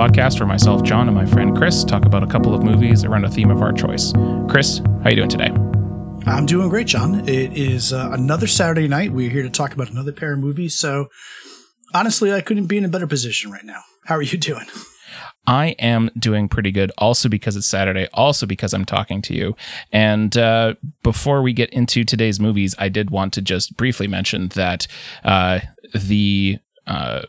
podcast where myself, John, and my friend Chris talk about a couple of movies around a theme of our choice. Chris, how are you doing today? I'm doing great, John. It is uh, another Saturday night. We're here to talk about another pair of movies. So, honestly, I couldn't be in a better position right now. How are you doing? I am doing pretty good, also because it's Saturday, also because I'm talking to you. And uh, before we get into today's movies, I did want to just briefly mention that uh, the uh,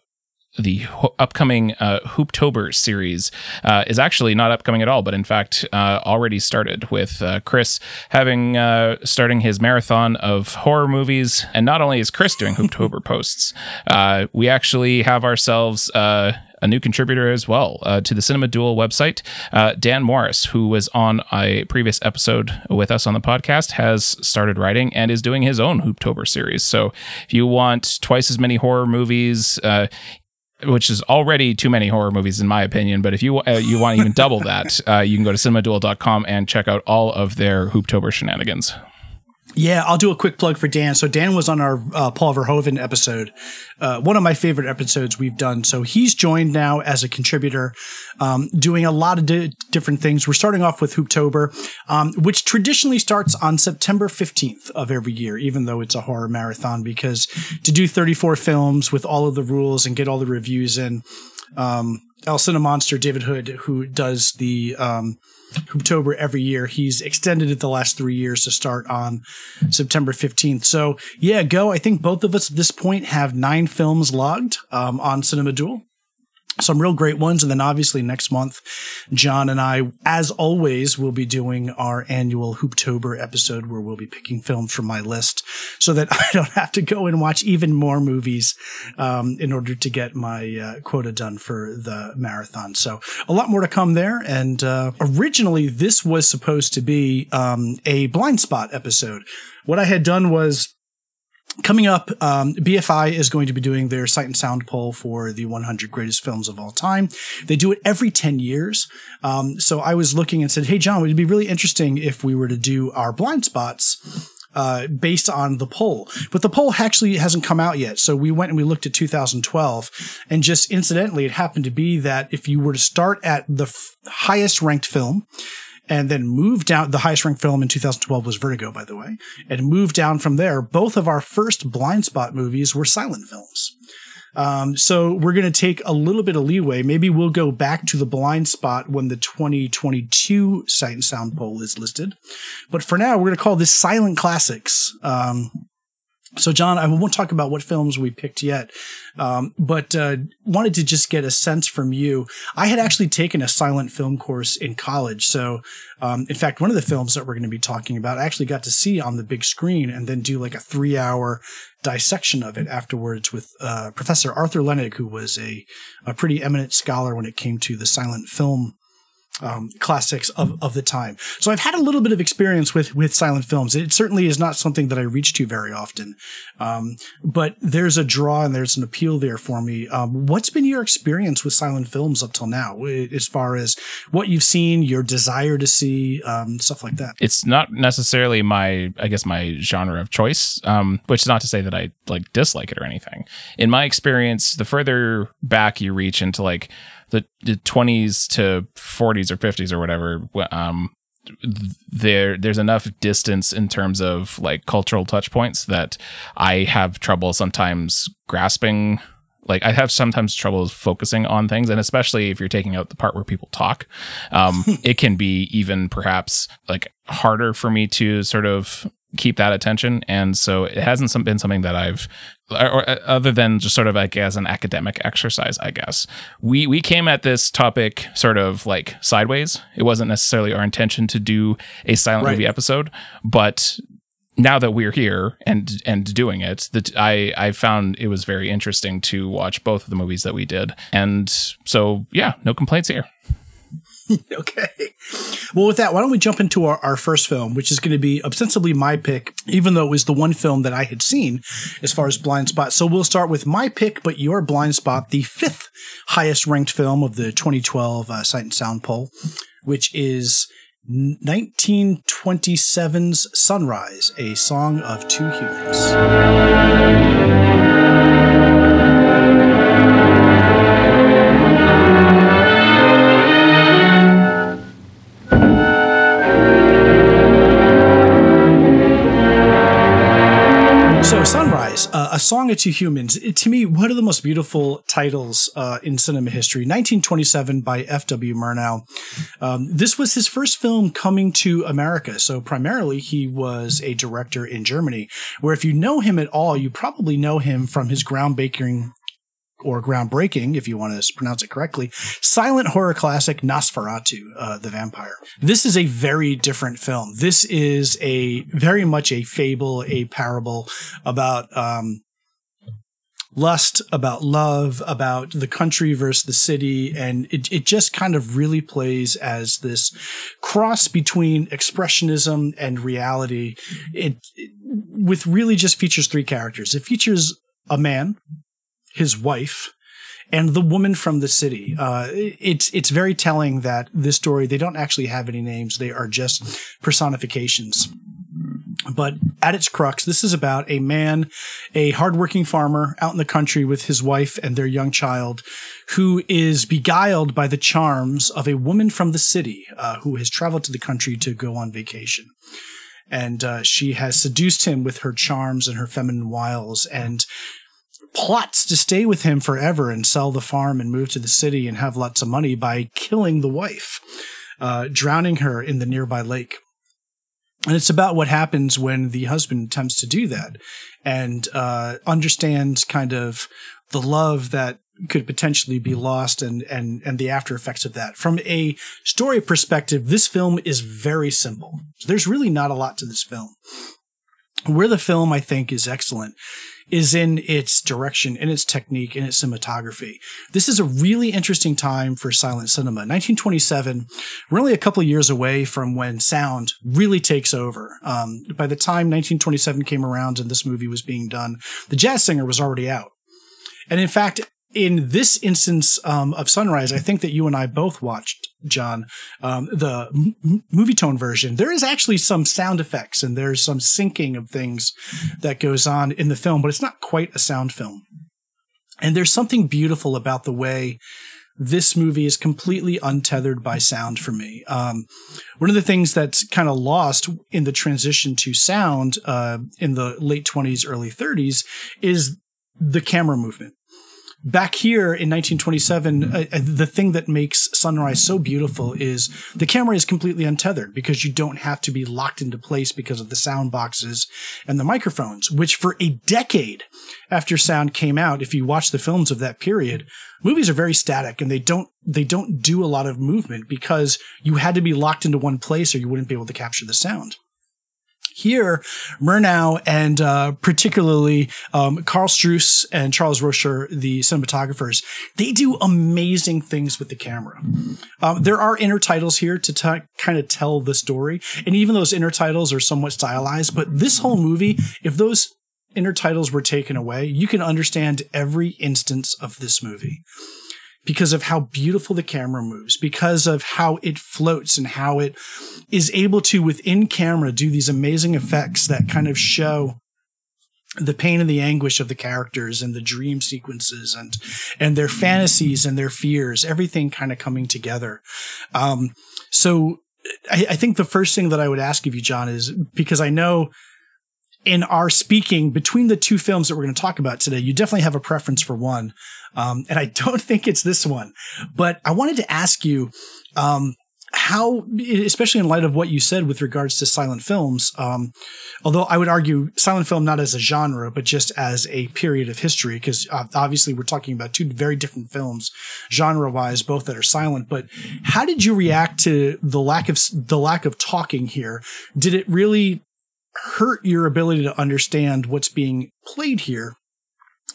the ho- upcoming uh, Hooptober series uh, is actually not upcoming at all, but in fact uh, already started with uh, Chris having uh, starting his marathon of horror movies. And not only is Chris doing Hooptober posts, uh, we actually have ourselves. Uh, a new contributor as well uh, to the Cinema Duel website. Uh, Dan Morris, who was on a previous episode with us on the podcast, has started writing and is doing his own Hooptober series. So if you want twice as many horror movies, uh, which is already too many horror movies in my opinion. But if you uh, you want to even double that, uh, you can go to cinemaduel.com and check out all of their Hooptober shenanigans. Yeah, I'll do a quick plug for Dan. So Dan was on our uh, Paul Verhoeven episode, uh, one of my favorite episodes we've done. So he's joined now as a contributor, um, doing a lot of di- different things. We're starting off with Hooptober, um, which traditionally starts on September 15th of every year, even though it's a horror marathon, because to do 34 films with all of the rules and get all the reviews in, um, El Cinemonster, David Hood, who does the um, Hooptober every year. He's extended it the last three years to start on September 15th. So, yeah, go. I think both of us at this point have nine films logged um, on Cinema Duel. Some real great ones. And then obviously next month, John and I, as always, will be doing our annual Hooptober episode where we'll be picking films from my list so that I don't have to go and watch even more movies um, in order to get my uh, quota done for the marathon. So a lot more to come there. And uh, originally, this was supposed to be um, a blind spot episode. What I had done was Coming up, um, BFI is going to be doing their Sight and Sound poll for the 100 greatest films of all time. They do it every 10 years. Um, so I was looking and said, Hey, John, would it be really interesting if we were to do our blind spots uh, based on the poll. But the poll actually hasn't come out yet. So we went and we looked at 2012. And just incidentally, it happened to be that if you were to start at the f- highest ranked film, and then moved down. The highest ranked film in 2012 was Vertigo, by the way, and moved down from there. Both of our first blind spot movies were silent films. Um, so we're going to take a little bit of leeway. Maybe we'll go back to the blind spot when the 2022 Sight and Sound poll is listed. But for now, we're going to call this Silent Classics. Um, so, John, I won't talk about what films we picked yet, um, but uh, wanted to just get a sense from you. I had actually taken a silent film course in college. So, um, in fact, one of the films that we're going to be talking about, I actually got to see on the big screen and then do like a three hour dissection of it afterwards with uh, Professor Arthur Lennig, who was a, a pretty eminent scholar when it came to the silent film um, classics of, of the time. So I've had a little bit of experience with with silent films. It certainly is not something that I reach to very often, um, but there's a draw and there's an appeal there for me. Um, what's been your experience with silent films up till now, as far as what you've seen, your desire to see, um, stuff like that? It's not necessarily my, I guess, my genre of choice, um, which is not to say that I like dislike it or anything. In my experience, the further back you reach into like the, the 20s to 40s or 50s or whatever um there there's enough distance in terms of like cultural touch points that i have trouble sometimes grasping like i have sometimes trouble focusing on things and especially if you're taking out the part where people talk um it can be even perhaps like harder for me to sort of keep that attention. And so it hasn't been something that i've or, or uh, other than just sort of like as an academic exercise i guess. We we came at this topic sort of like sideways. It wasn't necessarily our intention to do a silent Right. movie episode but now that we're here and and doing it that i i found it was very interesting to watch both of the movies that we did. And so yeah no complaints here okay. Well, with that, why don't we jump into our, our first film, which is going to be ostensibly my pick, even though it was the one film that I had seen as far as blind spot. So we'll start with my pick, but your blind spot, the fifth highest ranked film of the 2012 uh, Sight and Sound poll, which is 1927's Sunrise, a song of two humans. Uh, A Song of Two Humans. It, to me, one of the most beautiful titles uh, in cinema history. 1927 by F.W. Murnau. Um, this was his first film coming to America. So primarily, he was a director in Germany. Where if you know him at all, you probably know him from his groundbreaking or groundbreaking, if you want to pronounce it correctly, silent horror classic Nosferatu, uh, the vampire. This is a very different film. This is a very much a fable, a parable about, um, lust, about love, about the country versus the city. And it, it just kind of really plays as this cross between expressionism and reality. It, it with really just features three characters. It features a man his wife, and the woman from the city. Uh, it's it's very telling that this story they don't actually have any names; they are just personifications. But at its crux, this is about a man, a hardworking farmer out in the country with his wife and their young child, who is beguiled by the charms of a woman from the city uh, who has traveled to the country to go on vacation and uh, she has seduced him with her charms and her feminine wiles and plots to stay with him forever and sell the farm and move to the city and have lots of money by killing the wife, uh, drowning her in the nearby lake. And it's about what happens when the husband attempts to do that and uh, understands kind of the love that could potentially be lost and and and the after effects of that. From a story perspective, this film is very simple. There's really not a lot to this film. Where the film I think is excellent is in its direction, in its technique, in its cinematography. This is a really interesting time for silent cinema. 1927, we're only a couple years away from when sound really takes over. Um, by the time 1927 came around and this movie was being done, The Jazz Singer was already out. And in fact, in this instance um, of Sunrise, I think that you and I both watched, John, um, the m- Movietone version. There is actually some sound effects and there's some syncing of things that goes on in the film, but it's not quite a sound film. And there's something beautiful about the way this movie is completely untethered by sound for me. Um, one of the things that's kind of lost in the transition to sound uh, in the late 20s, early 30s is the camera movement back here in 1927, uh, uh, the thing that makes Sunrise so beautiful is the camera is completely untethered because you don't have to be locked into place because of the sound boxes and the microphones, which for a decade after sound came out, if you watch the films of that period, movies are very static and they don't they don't do a lot of movement because you had to be locked into one place or you wouldn't be able to capture the sound. Here, Murnau and uh, particularly um, Karl Struss and Charles Rosher, the cinematographers, they do amazing things with the camera. Um, there are intertitles here to t- kind of tell the story, and even those intertitles are somewhat stylized. But this whole movie, if those intertitles were taken away, you can understand every instance of this movie because of how beautiful the camera moves, because of how it floats and how it is able to, within camera, do these amazing effects that kind of show the pain and the anguish of the characters and the dream sequences and and their fantasies and their fears, everything kind of coming together. Um, so I, I think the first thing that I would ask of you, John, is because I know in our speaking between the two films that we're going to talk about today, you definitely have a preference for one. Um, and I don't think it's this one, but I wanted to ask you, um, how, especially in light of what you said with regards to silent films, um, although I would argue silent film not as a genre, but just as a period of history, because uh, obviously we're talking about two very different films, genre wise, both that are silent. But how did you react to the lack of the lack of talking here? Did it really hurt your ability to understand what's being played here?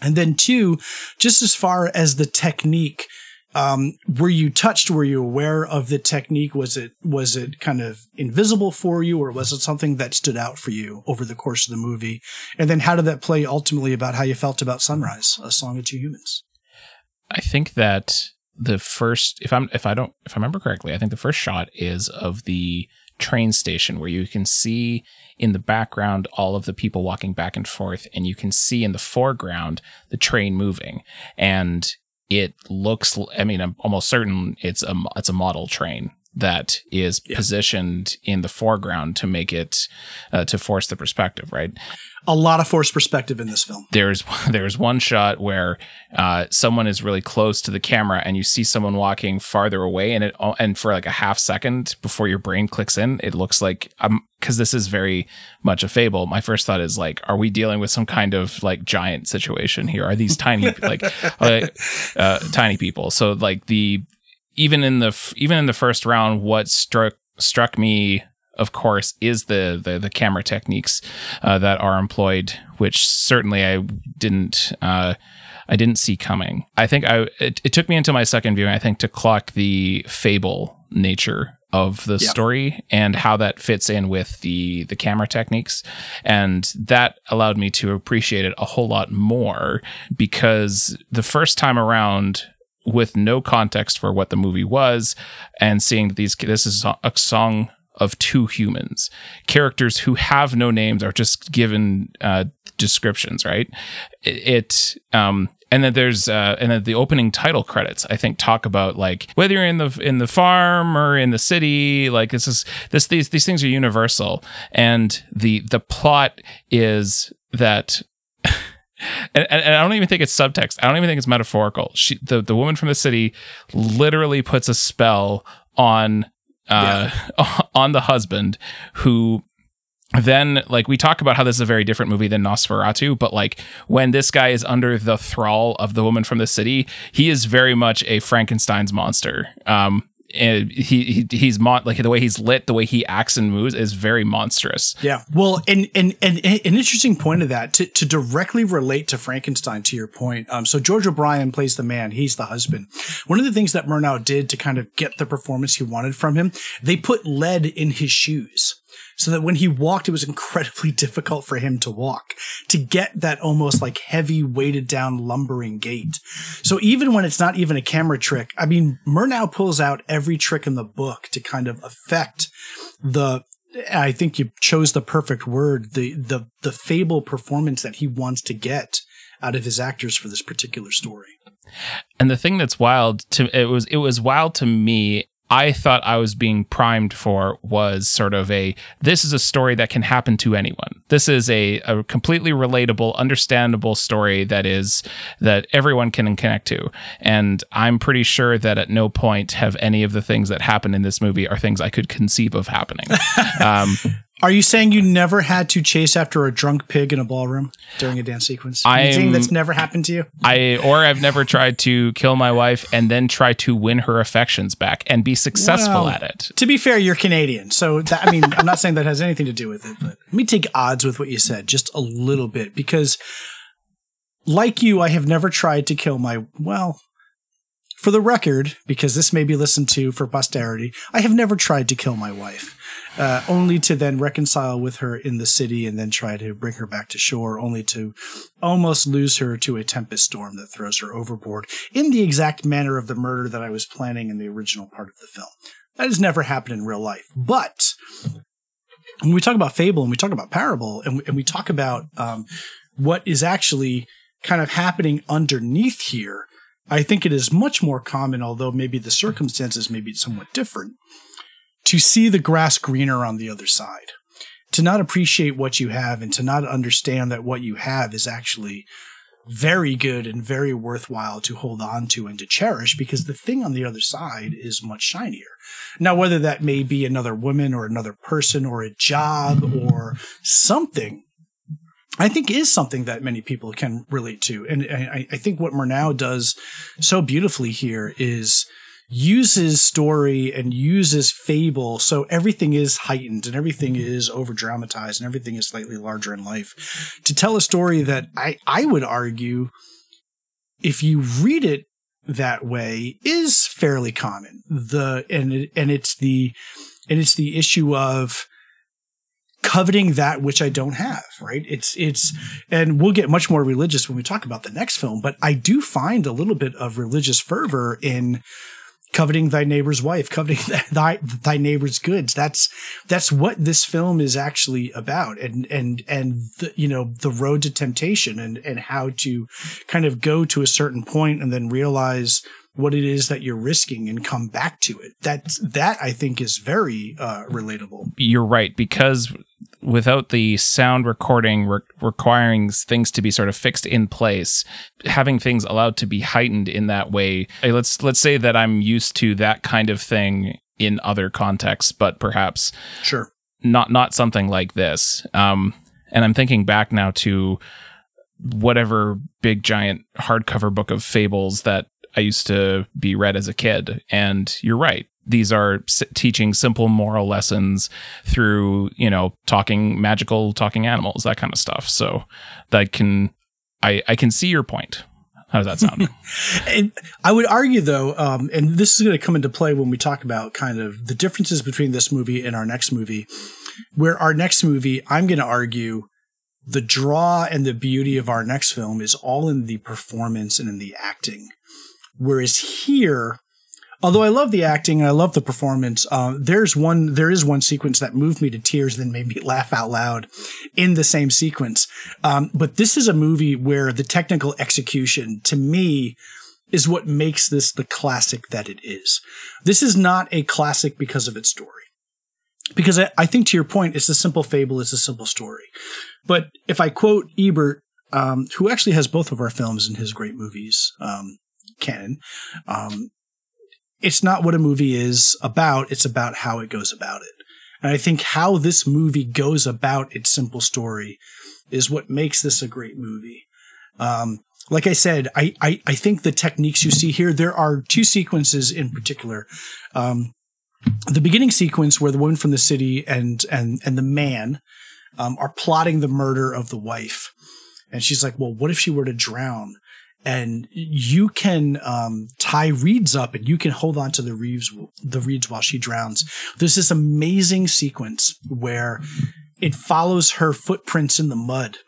And then two, just as far as the technique, um, were you touched? Were you aware of the technique? Was it was it kind of invisible for you, or was it something that stood out for you over the course of the movie? And then how did that play ultimately about how you felt about Sunrise, a song of two humans? I think that the first, if I'm if I don't if I remember correctly, I think the first shot is of the train station where you can see in the background all of the people walking back and forth and you can see in the foreground the train moving. And it looks i mean i'm almost certain it's a it's a model train that is yeah. positioned in the foreground to make it uh, to force the perspective, right? A lot of forced perspective in this film. There's there's one shot where uh, someone is really close to the camera and you see someone walking farther away, and it and for like a half second before your brain clicks in, it looks like um because this is very much a fable. My first thought is like, are we dealing with some kind of like giant situation here? Are these tiny like uh, uh, tiny people? So like the even in the even in the first round, what struck struck me, of course, is the the, the camera techniques uh, that are employed, which certainly I didn't. Uh, I didn't see coming. I think I it, it took me into my second viewing. I think to clock the fable nature of the yep. story and how that fits in with the the camera techniques and that allowed me to appreciate it a whole lot more because the first time around with no context for what the movie was and seeing that these this is a song of two humans. Characters who have no names are just given uh, descriptions right? It, um and then there's uh, and then the opening title credits i think talk about like whether you're in the in the farm or in the city like this is this these these things are universal. And the the plot is that and, and, I don't even think it's subtext. I don't even think it's metaphorical. She, the the woman from the city, literally puts a spell on uh, yeah. on the husband who then like we talk about how this is a very different movie than Nosferatu, but like when this guy is under the thrall of the woman from the city, he is very much a Frankenstein's monster. Um, and he, he he's mon- like the way he's lit, the way he acts and moves is very monstrous. Yeah. Well, and and and, an interesting point of that to, to directly relate to Frankenstein. To your point, um, so George O'Brien plays the man; he's the husband. One of the things that Murnau did to kind of get the performance he wanted from him, they put lead in his shoes so that when he walked, it was incredibly difficult for him to walk, to get that almost like heavy weighted down lumbering gait. So even when it's not even a camera trick, I mean, Murnau pulls out every trick in the book to kind of affect the I think you chose the perfect word, the the the fable performance that he wants to get out of his actors for this particular story. And the thing that's wild to it was it was wild to me I thought I was being primed for was sort of a this is a story that can happen to anyone. This is a, a completely relatable, understandable story that is that everyone can connect to. And I'm pretty sure that at no point have any of the things that happen in this movie are things I could conceive of happening. um, are you saying you never had to chase after a drunk pig in a ballroom during a dance sequence? I'm that's never happened to you. I or I've never tried to kill my wife and then try to win her affections back and be successful well, at it. To be fair, you're Canadian, so that, I mean, I'm not saying that has anything to do with it. But let me take odds with what you said just a little bit because, like you, I have never tried to kill my well. For the record, because this may be listened to for posterity, I have never tried to kill my wife uh, only to then reconcile with her in the city and then try to bring her back to shore, only to almost lose her to a tempest storm that throws her overboard in the exact manner of the murder that I was planning in the original part of the film. That has never happened in real life. But when we talk about fable and we talk about parable and we, and we talk about um, what is actually kind of happening underneath here, I think it is much more common, although maybe the circumstances may be somewhat different, to see the grass greener on the other side, to not appreciate what you have and to not understand that what you have is actually very good and very worthwhile to hold on to and to cherish because the thing on the other side is much shinier. Now, whether that may be another woman or another person or a job or something, I think is something that many people can relate to. And I, think what Murnau does so beautifully here is uses story and uses fable so everything is heightened and everything mm-hmm. is over dramatized and everything is slightly larger in life. To tell a story that I, I would argue if you read it that way is fairly common. The and it, and it's the and it's the issue of coveting that which I don't have, right? It's it's mm-hmm. and we'll get much more religious when we talk about the next film, but I do find a little bit of religious fervor in coveting thy neighbor's wife, coveting thy thy neighbor's goods. That's that's what this film is actually about, and and and the, you know the road to temptation, and and how to kind of go to a certain point and then realize what it is that you're risking and come back to it. That that I think is very uh, relatable. You're right because without the sound recording re- requiring things to be sort of fixed in place, having things allowed to be heightened in that way. Let's let's say that I'm used to that kind of thing in other contexts, but perhaps sure not not something like this. Um, and I'm thinking back now to whatever big giant hardcover book of fables that I used to be read as a kid. And you're right. These are s- teaching simple moral lessons through, you know, talking magical talking animals, that kind of stuff. So that can, I, I can see your point. How does that sound? and I would argue, though, um, and this is going to come into play when we talk about kind of the differences between this movie and our next movie, where our next movie, I'm going to argue the draw and the beauty of our next film is all in the performance and in the acting. Whereas here, although I love the acting and I love the performance, uh, there's one there is one sequence that moved me to tears, then made me laugh out loud in the same sequence. Um, but this is a movie where the technical execution, to me, is what makes this the classic that it is. This is not a classic because of its story. Because I, I think to your point, it's a simple fable, it's a simple story. But if I quote Ebert, um, who actually has both of our films in his great movies, um, canon. Um, it's not what a movie is about, it's about how it goes about it. And I think how this movie goes about its simple story is what makes this a great movie. Um, like I said, I, I, I, think the techniques you see here, there are two sequences in particular. Um, the beginning sequence where the woman from the city and and and the man um, are plotting the murder of the wife, and she's like, "Well, what if she were to drown?" And you can um, tie reeds up and you can hold on to the reeds the reeds while she drowns. There's this amazing sequence where it follows her footprints in the mud.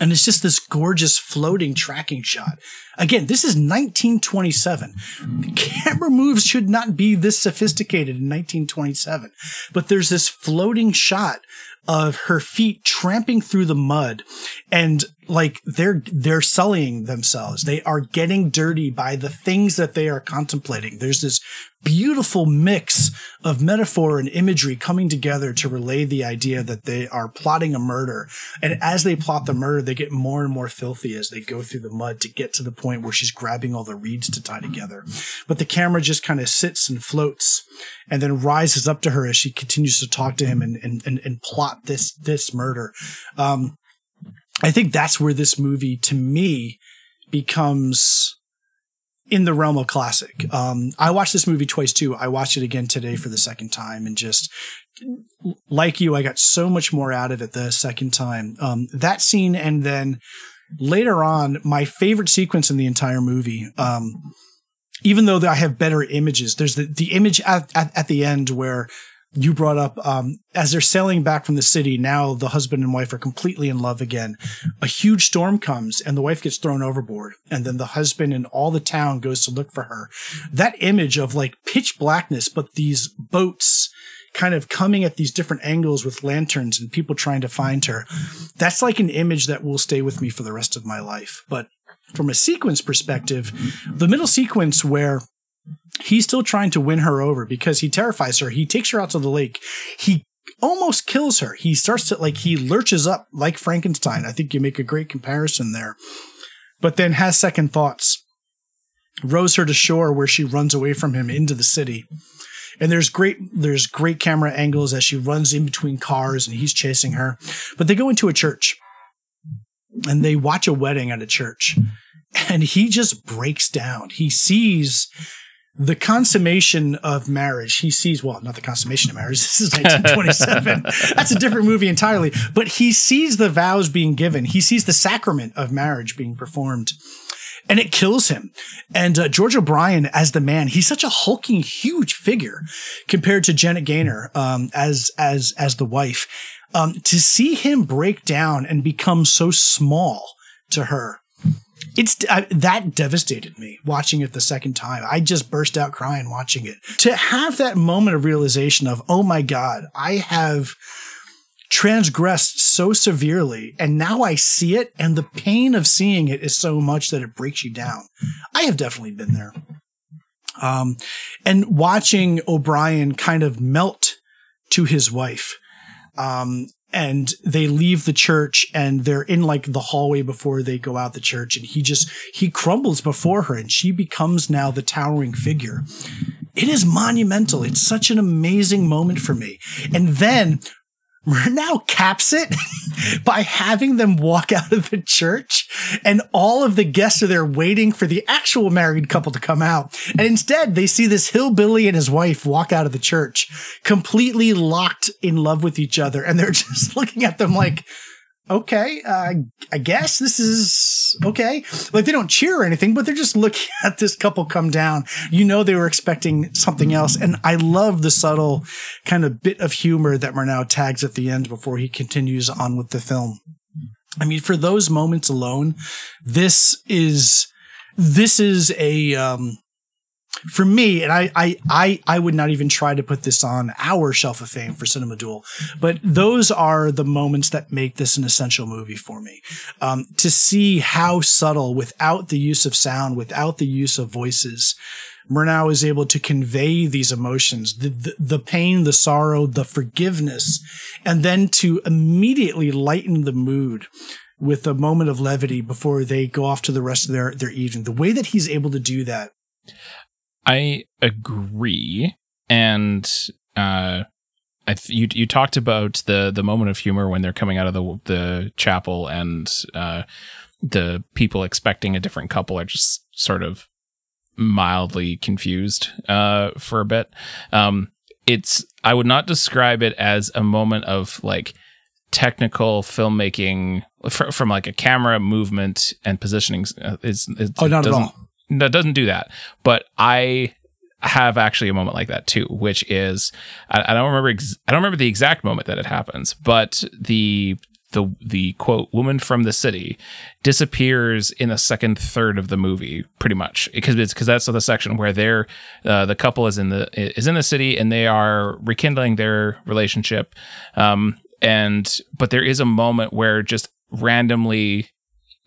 And it's just this gorgeous floating tracking shot. Again, this is 1927. The camera moves should not be this sophisticated in 1927. But there's this floating shot of her feet tramping through the mud and like they're they're sullying themselves. They are getting dirty by the things that they are contemplating. There's this beautiful mix of metaphor and imagery coming together to relay the idea that they are plotting a murder. And as they plot the murder they get more and more filthy as they go through the mud to get to the point where she's grabbing all the reeds to tie together. But the camera just kind of sits and floats and then rises up to her as she continues to talk to him and and and, and plot this this murder. Um I think that's where this movie, to me, becomes in the realm of classic. Um, I watched this movie twice too. I watched it again today for the second time, and just like you, I got so much more out of it the second time. Um, that scene, and then later on, my favorite sequence in the entire movie. Um, even though I have better images, there's the, the image at, at, at the end where you brought up um, as they're sailing back from the city now the husband and wife are completely in love again. A huge storm comes and the wife gets thrown overboard and then the husband and all the town goes to look for her. That image of like pitch blackness but these boats kind of coming at these different angles with lanterns and people trying to find her that's like an image that will stay with me for the rest of my life. But from a sequence perspective the middle sequence where he's still trying to win her over because he terrifies her. He takes her out to the lake. He almost kills her. He starts to like he lurches up like Frankenstein. I think you make a great comparison there. But then has second thoughts. Rows her to shore where she runs away from him into the city. And there's great there's great camera angles as she runs in between cars and he's chasing her. But they go into a church and they watch a wedding at a church. And he just breaks down. He sees the consummation of marriage. He sees well not the consummation of marriage. This is 1927 that's a different movie entirely. But he sees the vows being given. He sees the sacrament of marriage being performed. And it kills him. And uh, george o'brien as the man he's such a hulking huge figure compared to janet gaynor um, as as as the wife. Um, to see him break down and become so small to her it's uh, that devastated me watching it the second time. I just burst out crying watching it. To have that moment of realization of, oh my God, I have transgressed so severely and now I see it and the pain of seeing it is so much that it breaks you down. I have definitely been there. Um, and watching O'Brien kind of melt to his wife. Um, and they leave the church and they're in like the hallway before they go out the church. And he just he crumbles before her and she becomes now the towering figure. It is monumental. It's such an amazing moment for me. And then now caps it by having them walk out of the church and all of the guests are there waiting for the actual married couple to come out. And instead they see this hillbilly and his wife walk out of the church completely locked in love with each other. And they're just looking at them like, okay, uh, I guess this is okay. Like they don't cheer or anything, but they're just looking at this couple come down. You know, they were expecting something else. And I love the subtle kind of bit of humor that Murnau tags at the end before he continues on with the film. I mean, for those moments alone, this is, this is a, um, for me, and I, I, I, I would not even try to put this on our shelf of fame for Cinema Duel, but those are the moments that make this an essential movie for me. Um, to see how subtle, without the use of sound, without the use of voices, Murnau is able to convey these emotions, the, the, the pain, the sorrow, the forgiveness, and then to immediately lighten the mood with a moment of levity before they go off to the rest of their, their evening. The way that he's able to do that I agree, and uh, I th- you you talked about the the moment of humor when they're coming out of the the chapel and uh, the people expecting a different couple are just sort of mildly confused uh, for a bit. Um, it's I would not describe it as a moment of like technical filmmaking fr- from like a camera movement and positioning. Uh, is, oh, not at all that doesn't do that. But I have actually a moment like that too, which is I, I don't remember ex- I don't remember the exact moment that it happens, but the the the quote woman from the city disappears in the second third of the movie pretty much because it's because that's the section where they're uh, the couple is in the is in the city and they are rekindling their relationship um and but there is a moment where just randomly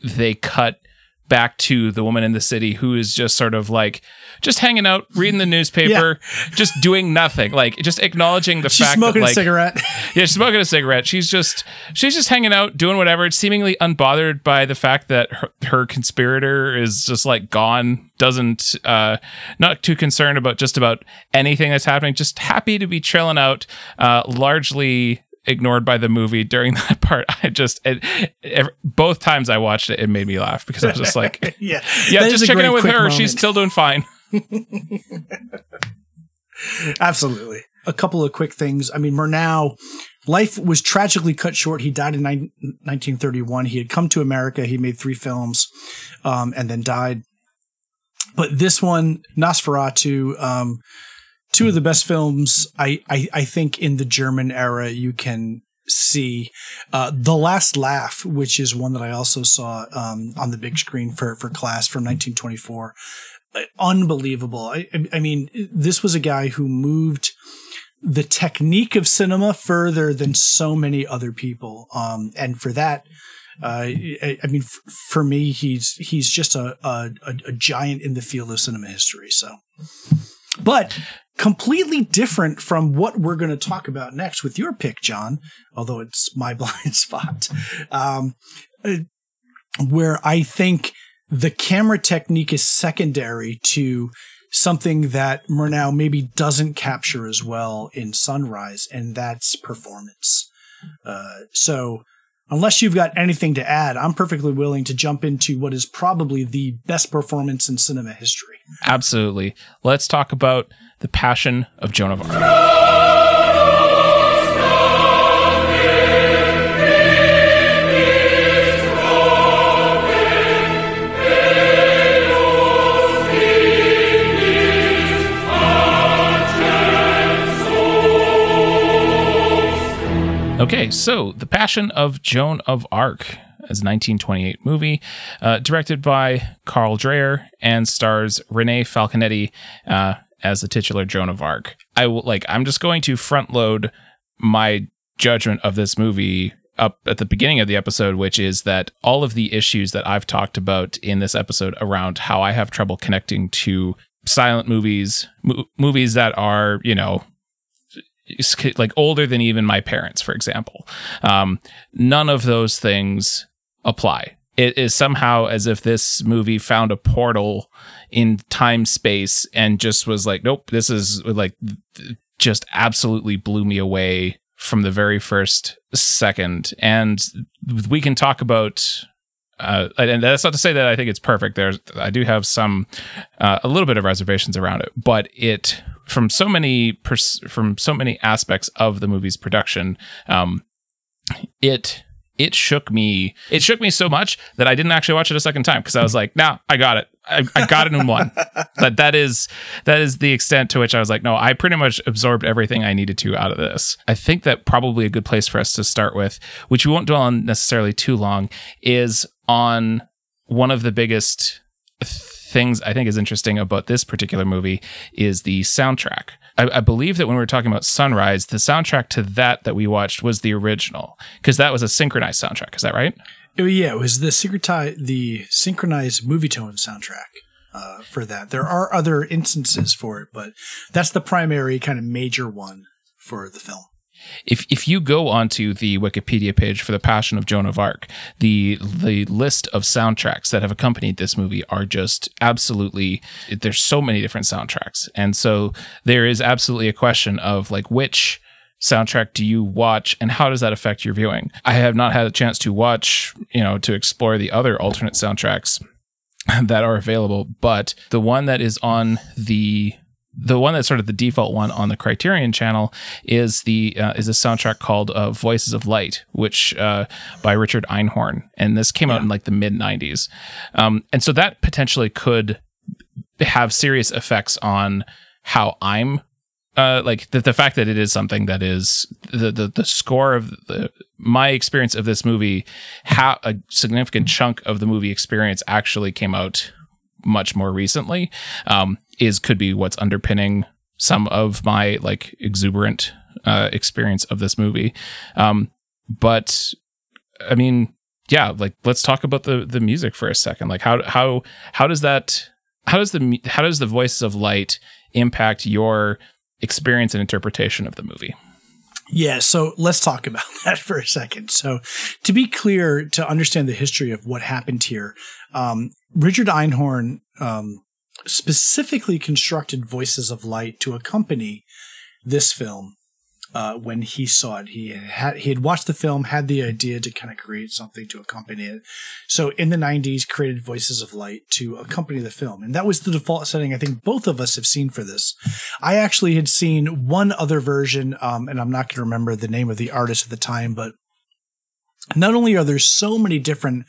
they cut back to the woman in the city who is just sort of like just hanging out, reading the newspaper, yeah. just doing nothing, like just acknowledging the she's fact smoking that like, a cigarette. yeah, she's smoking a cigarette. She's just she's just hanging out, doing whatever, It's seemingly unbothered by the fact that her, her conspirator is just like gone, doesn't uh not too concerned about just about anything that's happening, just happy to be chilling out, uh largely ignored by the movie during that part. I just it, it, both times I watched it, it made me laugh because I was just like, yeah, yeah, just checking in with her. Moment. She's still doing fine. Absolutely. A couple of quick things. I mean, Murnau, life was tragically cut short. He died in ni- 1931. He had come to America. He made three films, um, and then died. But this one, Nosferatu, um, two of the best films I, I, I think in the German era you can see. Uh, the Last Laugh, which is one that I also saw um, on the big screen for for class from 1924. Uh, unbelievable. I, I mean, this was a guy who moved the technique of cinema further than so many other people. Um, and for that, uh, I, I, mean, f- for me, he's he's just a, a, a giant in the field of cinema history. So, but completely different from what we're going to talk about next with your pick, John, although it's my blind spot, um, uh, where I think the camera technique is secondary to something that Murnau maybe doesn't capture as well in Sunrise, and that's performance. Uh, so, unless you've got anything to add, I'm perfectly willing to jump into what is probably the best performance in cinema history. Absolutely. Let's talk about the Passion of Joan of Arc. Okay, so The Passion of Joan of Arc as a 1928 movie, uh, directed by Carl Dreyer and stars Renee Falconetti uh, as the titular Joan of Arc. I will like I'm just going to front load my judgment of this movie up at the beginning of the episode, which is that all of the issues that I've talked about in this episode around how I have trouble connecting to silent movies, mo- movies that are, you know, like older than even my parents, for example. Um, none of those things apply. It is somehow as if this movie found a portal in time space and just was like, nope, this is like just absolutely blew me away from the very first second. And we can talk about uh, and that's not to say that I think it's perfect. There's, I do have some, uh, a little bit of reservations around it, but it, from so many, pers- from so many aspects of the movie's production, um, it it shook me. It shook me so much that I didn't actually watch it a second time because I was like, "Nah, I got it. I, I got it in one." but that is that is the extent to which I was like, "No, I pretty much absorbed everything I needed to out of this." I think that probably a good place for us to start with, which we won't dwell on necessarily too long, is on one of the biggest things I think is interesting about this particular movie is the soundtrack. I, I, believe that when we were talking about Sunrise, the soundtrack to that that we watched was the original because that was a synchronized soundtrack. Is that right? Oh, yeah, it was the synchronized the synchronized Movietone soundtrack. Uh, for that, there are other instances for it, but that's the primary kind of major one for the film if if you go onto the Wikipedia page for the Passion of Joan of Arc, the the list of soundtracks that have accompanied this movie are just absolutely there's so many different soundtracks. And so there is absolutely a question of like which soundtrack do you watch and how does that affect your viewing? I have not had a chance to watch, you know, to explore the other alternate soundtracks that are available, but the one that is on the the one that's sort of the default one on the Criterion channel is the uh, is a soundtrack called uh, Voices of Light, which uh, by Richard Einhorn, and this came yeah. out in like the mid '90s, um, and so that potentially could have serious effects on how I'm uh, like the, the fact that it is something that is the the, the score of the my experience of this movie, how a significant chunk of the movie experience actually came out much more recently. Um, is could be what's underpinning some of my like exuberant uh, experience of this movie. Um, but I mean, yeah, like let's talk about the the music for a second. Like how how how does that how does the how does the voices of light impact your experience and interpretation of the movie? Yeah, so let's talk about that for a second. So, to be clear, to understand the history of what happened here, um, Richard Einhorn um, specifically constructed Voices of Light to accompany this film. Uh, when he saw it, he had he had watched the film, had the idea to kind of create something to accompany it. So in the '90s, created Voices of Light to accompany the film, and that was the default setting. I think both of us have seen for this. I actually had seen one other version, um, and I'm not going to remember the name of the artist at the time, but not only are there so many different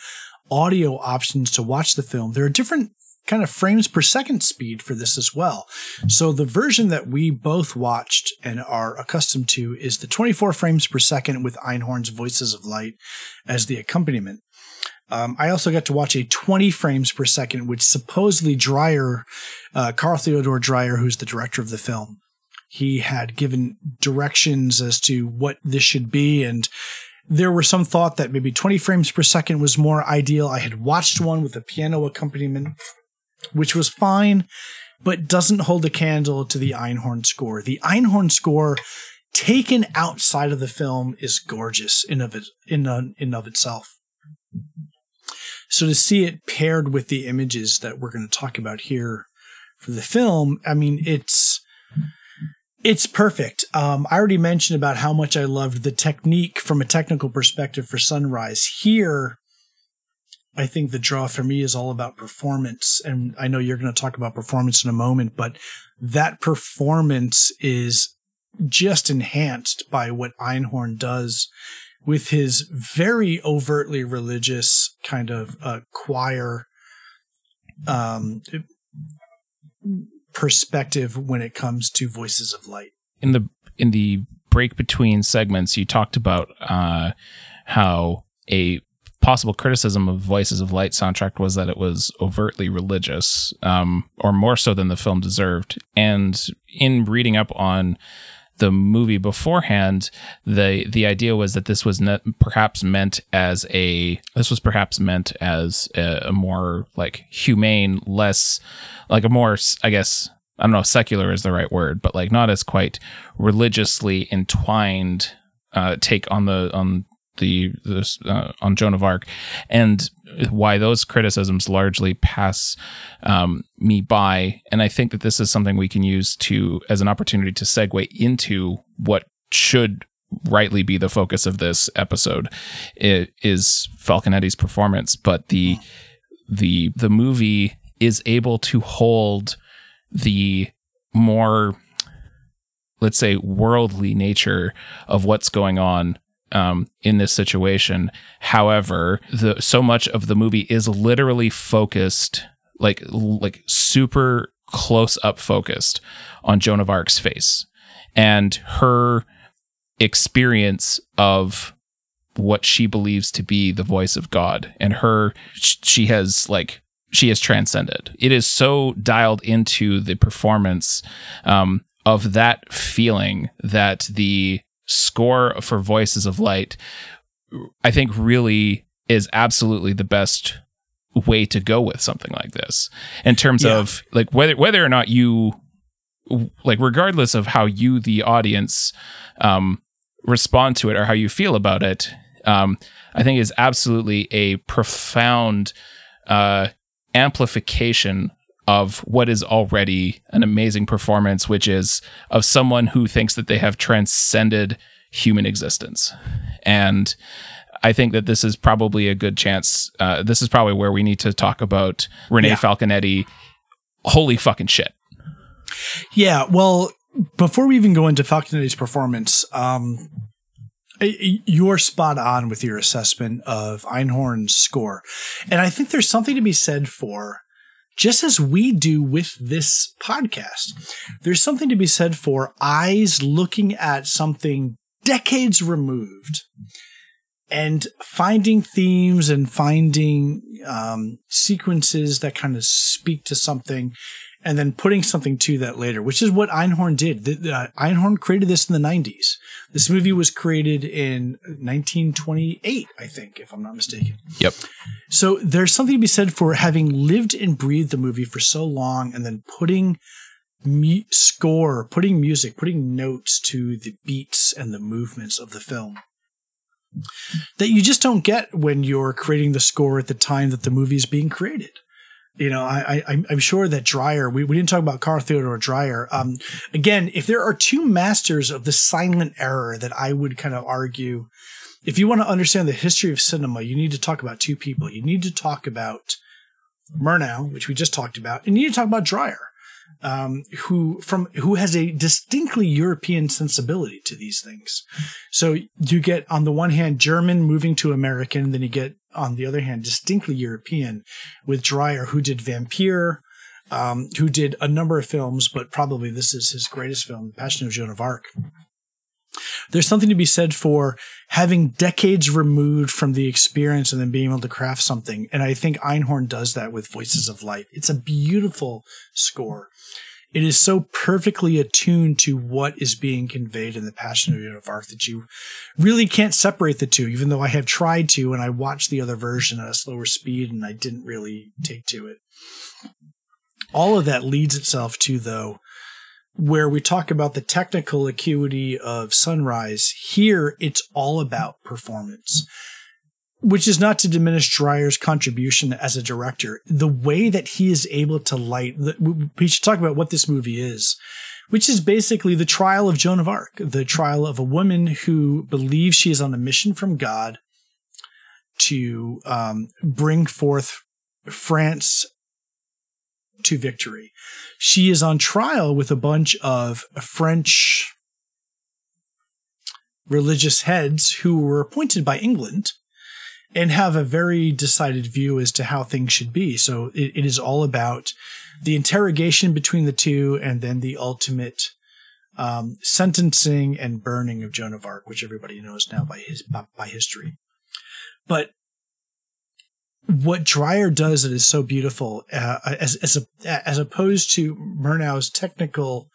audio options to watch the film, there are different kind of frames per second speed for this as well. So the version that we both watched and are accustomed to is the 24 frames per second with Einhorn's Voices of Light as the accompaniment. Um, I also got to watch a 20 frames per second, which supposedly Dreyer, uh, Carl Theodor Dreyer, who's the director of the film, he had given directions as to what this should be. And there were some thought that maybe 20 frames per second was more ideal. I had watched one with a piano accompaniment which was fine, but doesn't hold a candle to the Einhorn score. The Einhorn score taken outside of the film is gorgeous in of it in in of itself. So to see it paired with the images that we're going to talk about here for the film, I mean it's it's perfect. Um, I already mentioned about how much I loved the technique from a technical perspective for Sunrise. Here, I think the draw for me is all about performance. And I know you're going to talk about performance in a moment, but that performance is just enhanced by what Einhorn does with his very overtly religious kind of uh, choir um, perspective when it comes to voices of light. In the in the break between segments, you talked about uh, how a possible criticism of Voices of Light soundtrack was that it was overtly religious, um, or more so than the film deserved. And in reading up on the movie beforehand, the the idea was that this was ne- perhaps meant as a this was perhaps meant as a, a more like humane, less like a more I guess I don't know secular is the right word, but like not as quite religiously entwined uh, take on the on the this uh, on Joan of Arc, and why those criticisms largely pass um, me by. And I think that this is something we can use to as an opportunity to segue into what should rightly be the focus of this episode it is Falconetti's performance, but the the the movie is able to hold the more let's say worldly nature of what's going on um, in this situation. However, the so much of the movie is literally focused, like like super close up focused on Joan of Arc's face and her experience of what she believes to be the voice of God and her she has like she has transcended. It is so dialed into the performance um, of that feeling that the score for Voices of Light, I think really is absolutely the best way to go with something like this in terms yeah. of like whether whether or not you like regardless of how you the audience um respond to it or how you feel about it um i think is absolutely a profound uh amplification of what is already an amazing performance, which is of someone who thinks that they have transcended human existence. And I think that this is probably a good chance. Uh, this is probably where we need to talk about Renee yeah. Falconetti. Holy fucking shit. Yeah. Well, before we even go into Falconetti's performance, um, you're spot on with your assessment of Einhorn's score. And I think there's something to be said for just as we do with this podcast. There's something to be said for eyes looking at something decades removed and finding themes and finding um, sequences that kind of speak to something and then putting something to that later, which is what Einhorn did. The, the, uh, Einhorn created this in the 90s. This movie was created in 1928, I think, if I'm not mistaken. Yep. So there's something to be said for having lived and breathed the movie for so long and then putting mu- score, putting music, putting notes to the beats and the movements of the film that you just don't get when you're creating the score at the time that the movie is being created you know, I, I am sure that Dreyer. We, we didn't talk about Carl Theodor Dreyer. Um, again, if there are two masters of the silent era that I would kind of argue, if you want to understand the history of cinema, you need to talk about two people. You need to talk about Murnau, which we just talked about, and you need to talk about Dreyer um, who from who has a distinctly European sensibility to these things. So you get on the one hand German moving to American, then you get on the other hand distinctly European with Dreyer, who did Vampyr, um, who did a number of films, but probably this is his greatest film, Passion of Joan of Arc. There's something to be said for having decades removed from the experience and then being able to craft something. And I think Einhorn does that with Voices of Light. It's a beautiful score. It is so perfectly attuned to what is being conveyed in the Passion of Arc that you really can't separate the two, even though I have tried to and I watched the other version at a slower speed and I didn't really take to it. All of that leads itself to, though, where we talk about the technical acuity of Sunrise. Here, it's all about performance which is not to diminish Dreyer's contribution as a director. The way that he is able to light, we should talk about what this movie is, which is basically the trial of Joan of Arc, the trial of a woman who believes she is on a mission from God to um, bring forth France to victory. She is on trial with a bunch of French religious heads who were appointed by England and have a very decided view as to how things should be. So it, it is all about the interrogation between the two and then the ultimate um, sentencing and burning of Joan of Arc, which everybody knows now by his by, by history. But what Dreyer does that is so beautiful, uh, as as a, as opposed to Murnau's technical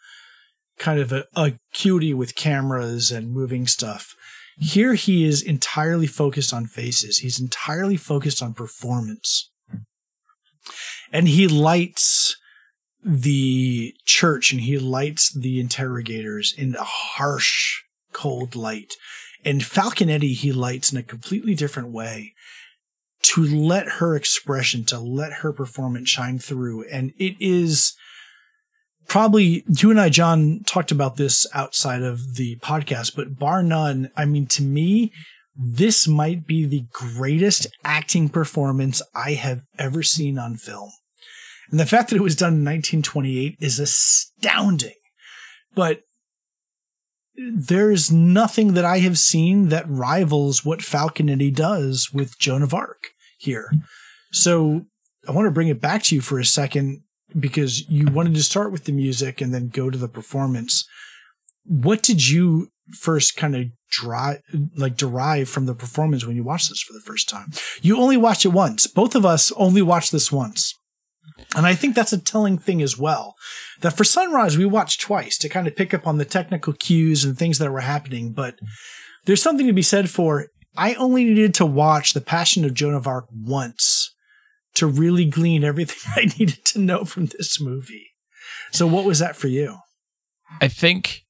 kind of a acuity with cameras and moving stuff. Here he is entirely focused on faces. He's entirely focused on performance. And he lights the church and he lights the interrogators in a harsh, cold light. And Falconetti, he lights in a completely different way to let her expression, to let her performance shine through. And it is probably you and I, John, talked about this outside of the podcast, but bar none, I mean, to me, this might be the greatest acting performance I have ever seen on film. And the fact that it was done in 1928 is astounding. But there's nothing that I have seen that rivals what Falconetti does with Joan of Arc here. So I want to bring it back to you for a second because you wanted to start with the music and then go to the performance. What did you first kind of drive, like derive from the performance when you watched this for the first time? You only watched it once. Both of us only watched this once. And I think that's a telling thing as well. That for Sunrise, we watched twice to kind of pick up on the technical cues and things that were happening. But there's something to be said for I only needed to watch The Passion of Joan of Arc once to really glean everything I needed to know from this movie. So, what was that for you? I think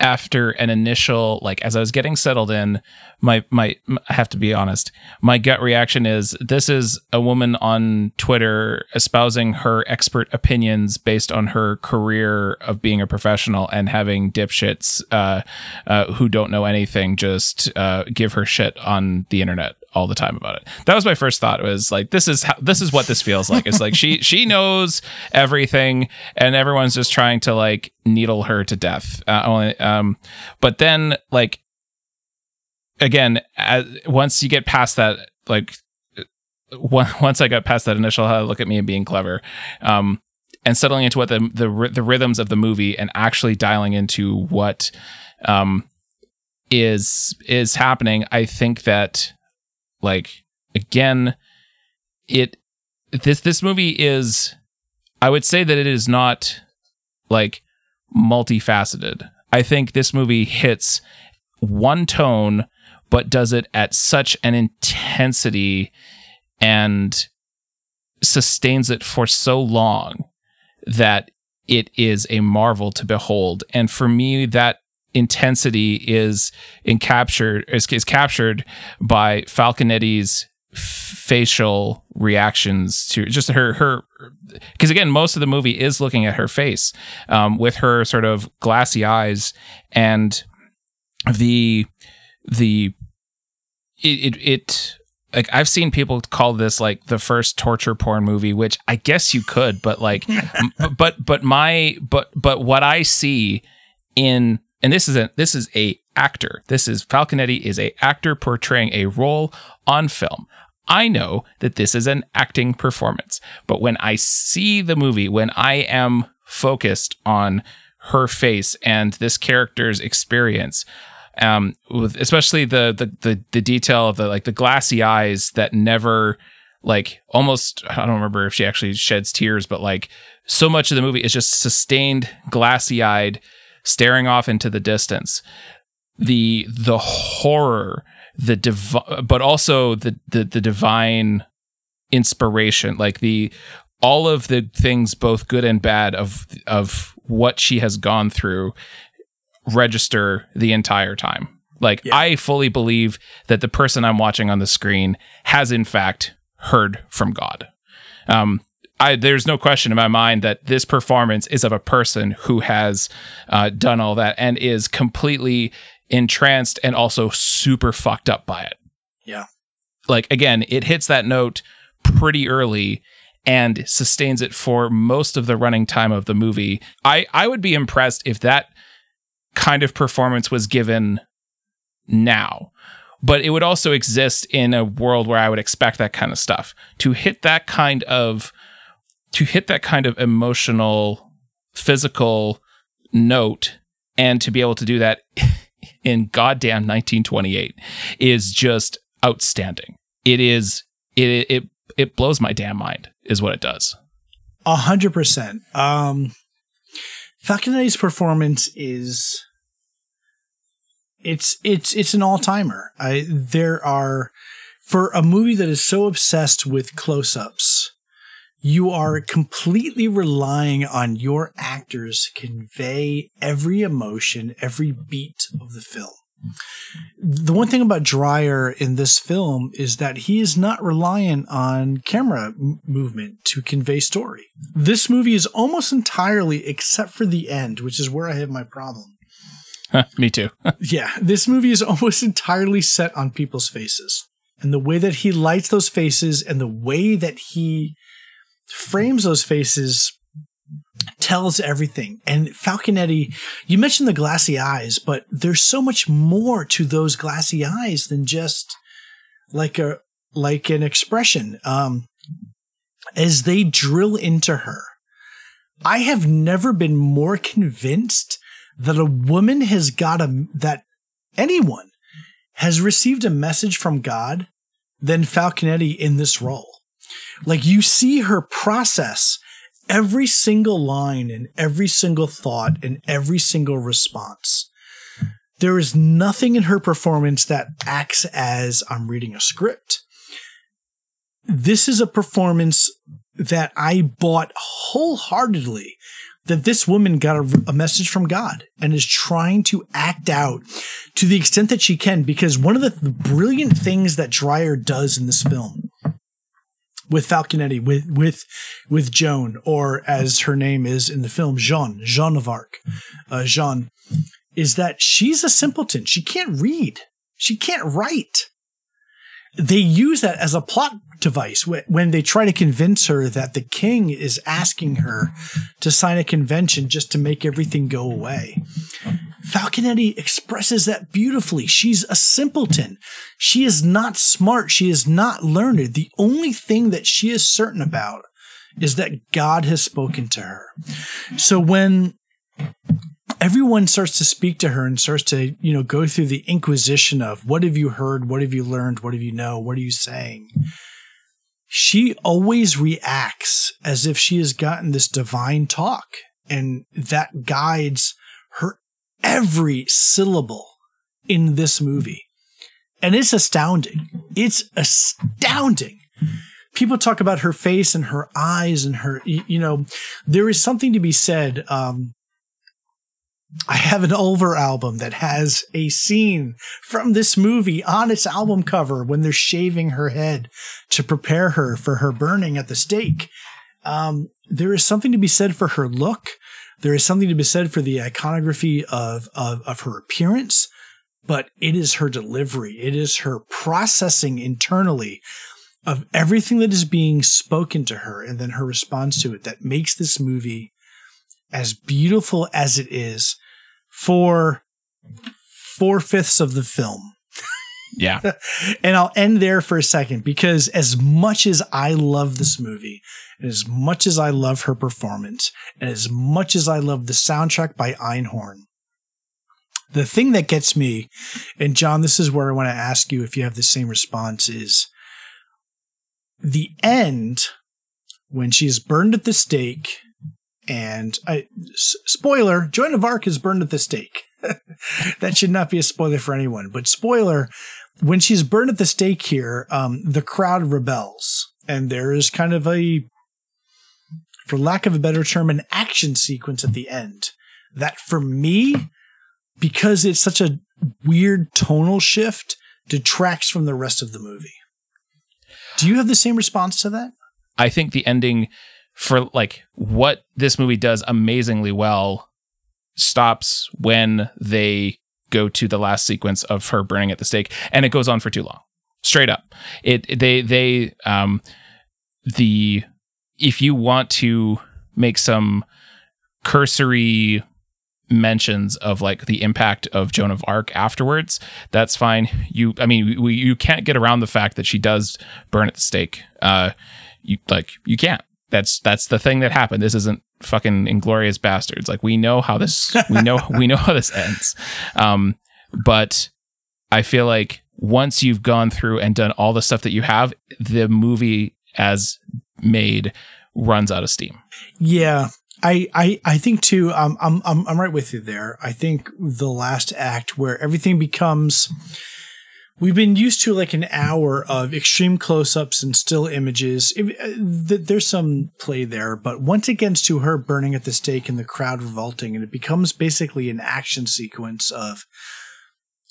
after an initial like as I was getting settled in, my my I have to be honest, my gut reaction is this is a woman on Twitter espousing her expert opinions based on her career of being a professional and having dipshits uh, uh, who don't know anything just uh, give her shit on the internet all the time about it. That was my first thought. Was like, this is how this is what this feels like. It's like she she knows everything, and everyone's just trying to like needle her to death. Uh, only, um, but then like again, as, once you get past that, like once I got past that initial how look at me and being clever, um, and settling into what the the the rhythms of the movie and actually dialing into what um is is happening, I think that like again, it this this movie is I would say that it is not like multifaceted. I think this movie hits one tone but does it at such an intensity and sustains it for so long that it is a marvel to behold. And for me, that intensity is in captured is, is captured by Falconetti's facial reactions to just her her because again most of the movie is looking at her face um, with her sort of glassy eyes and the the it, it, it like I've seen people call this like the first torture porn movie, which I guess you could, but like, but but my but but what I see in and this is a this is a actor. This is Falconetti is a actor portraying a role on film. I know that this is an acting performance, but when I see the movie, when I am focused on her face and this character's experience, um, with especially the, the the the detail of the like the glassy eyes that never like almost I don't remember if she actually sheds tears, but like so much of the movie is just sustained glassy eyed, staring off into the distance. The the horror, the div- but also the, the the divine inspiration, like the all of the things, both good and bad, of of what she has gone through register the entire time. Like yeah. I fully believe that the person I'm watching on the screen has in fact heard from God. Um, I, there's no question in my mind that this performance is of a person who has uh, done all that and is completely entranced and also super fucked up by it. Yeah. Like again, it hits that note pretty early and sustains it for most of the running time of the movie. I I would be impressed if that kind of performance was given now. But it would also exist in a world where I would expect that kind of stuff. To hit that kind of to hit that kind of emotional, physical note and to be able to do that in goddamn 1928 is just outstanding. It is it it it blows my damn mind is what it does. A hundred percent. Um Falconetti's performance is it's it's it's an all timer. I there are for a movie that is so obsessed with close ups, you are completely relying on your actors to convey every emotion, every beat of the film. The one thing about Dreyer in this film is that he is not reliant on camera m- movement to convey story. This movie is almost entirely, except for the end, which is where I have my problem. Me too. yeah, this movie is almost entirely set on people's faces. And the way that he lights those faces and the way that he frames those faces tells everything. And Falconetti, you mentioned the glassy eyes, but there's so much more to those glassy eyes than just like a like an expression. Um, as they drill into her, I have never been more convinced that a woman has got a that anyone has received a message from God than Falconetti in this role. Like you see her process every single line and every single thought and every single response. There is nothing in her performance that acts as I'm reading a script. This is a performance that I bought wholeheartedly that this woman got a, a, message from God and is trying to act out to the extent that she can. Because one of the, the brilliant things that Dreyer does in this film with Falconetti, with with with Joan, or as her name is in the film, Jean, Jean of Arc, uh, Jean, is that she's a simpleton. She can't read. She can't write. They use that as a plot device when they try to convince her that the king is asking her to sign a convention just to make everything go away. Falconetti expresses that beautifully. She's a simpleton. She is not smart. She is not learned. The only thing that she is certain about is that God has spoken to her. So when everyone starts to speak to her and starts to, you know, go through the inquisition of what have you heard? What have you learned? What have you know? What are you saying? She always reacts as if she has gotten this divine talk and that guides her every syllable in this movie. And it's astounding. It's astounding. People talk about her face and her eyes and her, you know, there is something to be said. Um, I have an Ulver album that has a scene from this movie on its album cover when they're shaving her head to prepare her for her burning at the stake. Um, there is something to be said for her look. There is something to be said for the iconography of, of, of her appearance, but it is her delivery. It is her processing internally of everything that is being spoken to her and then her response to it that makes this movie as beautiful as it is for four fifths of the film. Yeah. and I'll end there for a second because as much as I love this movie, and as much as I love her performance, and as much as I love the soundtrack by Einhorn, the thing that gets me, and John, this is where I want to ask you if you have the same response, is the end when she's burned at the stake and I, s- spoiler, Joan of Arc is burned at the stake. that should not be a spoiler for anyone. But spoiler, when she's burned at the stake here, um, the crowd rebels, and there is kind of a, for lack of a better term, an action sequence at the end. That for me, because it's such a weird tonal shift, detracts from the rest of the movie. Do you have the same response to that? I think the ending for like what this movie does amazingly well stops when they go to the last sequence of her burning at the stake and it goes on for too long straight up it they they um the if you want to make some cursory mentions of like the impact of Joan of Arc afterwards, that's fine. You, I mean, we, you can't get around the fact that she does burn at the stake. Uh, you like you can't that's that's the thing that happened. This isn't fucking Inglourious Basterds. Like we know how this we know we know how this ends. Um, but I feel like once you've gone through and done all the stuff that you have, the movie as made runs out of steam. Yeah. I, I, I think too. Um, I'm, I'm, I'm right with you there. I think the last act where everything becomes, we've been used to like an hour of extreme close-ups and still images. It, uh, th- there's some play there, but once it gets to her burning at the stake and the crowd revolting, and it becomes basically an action sequence of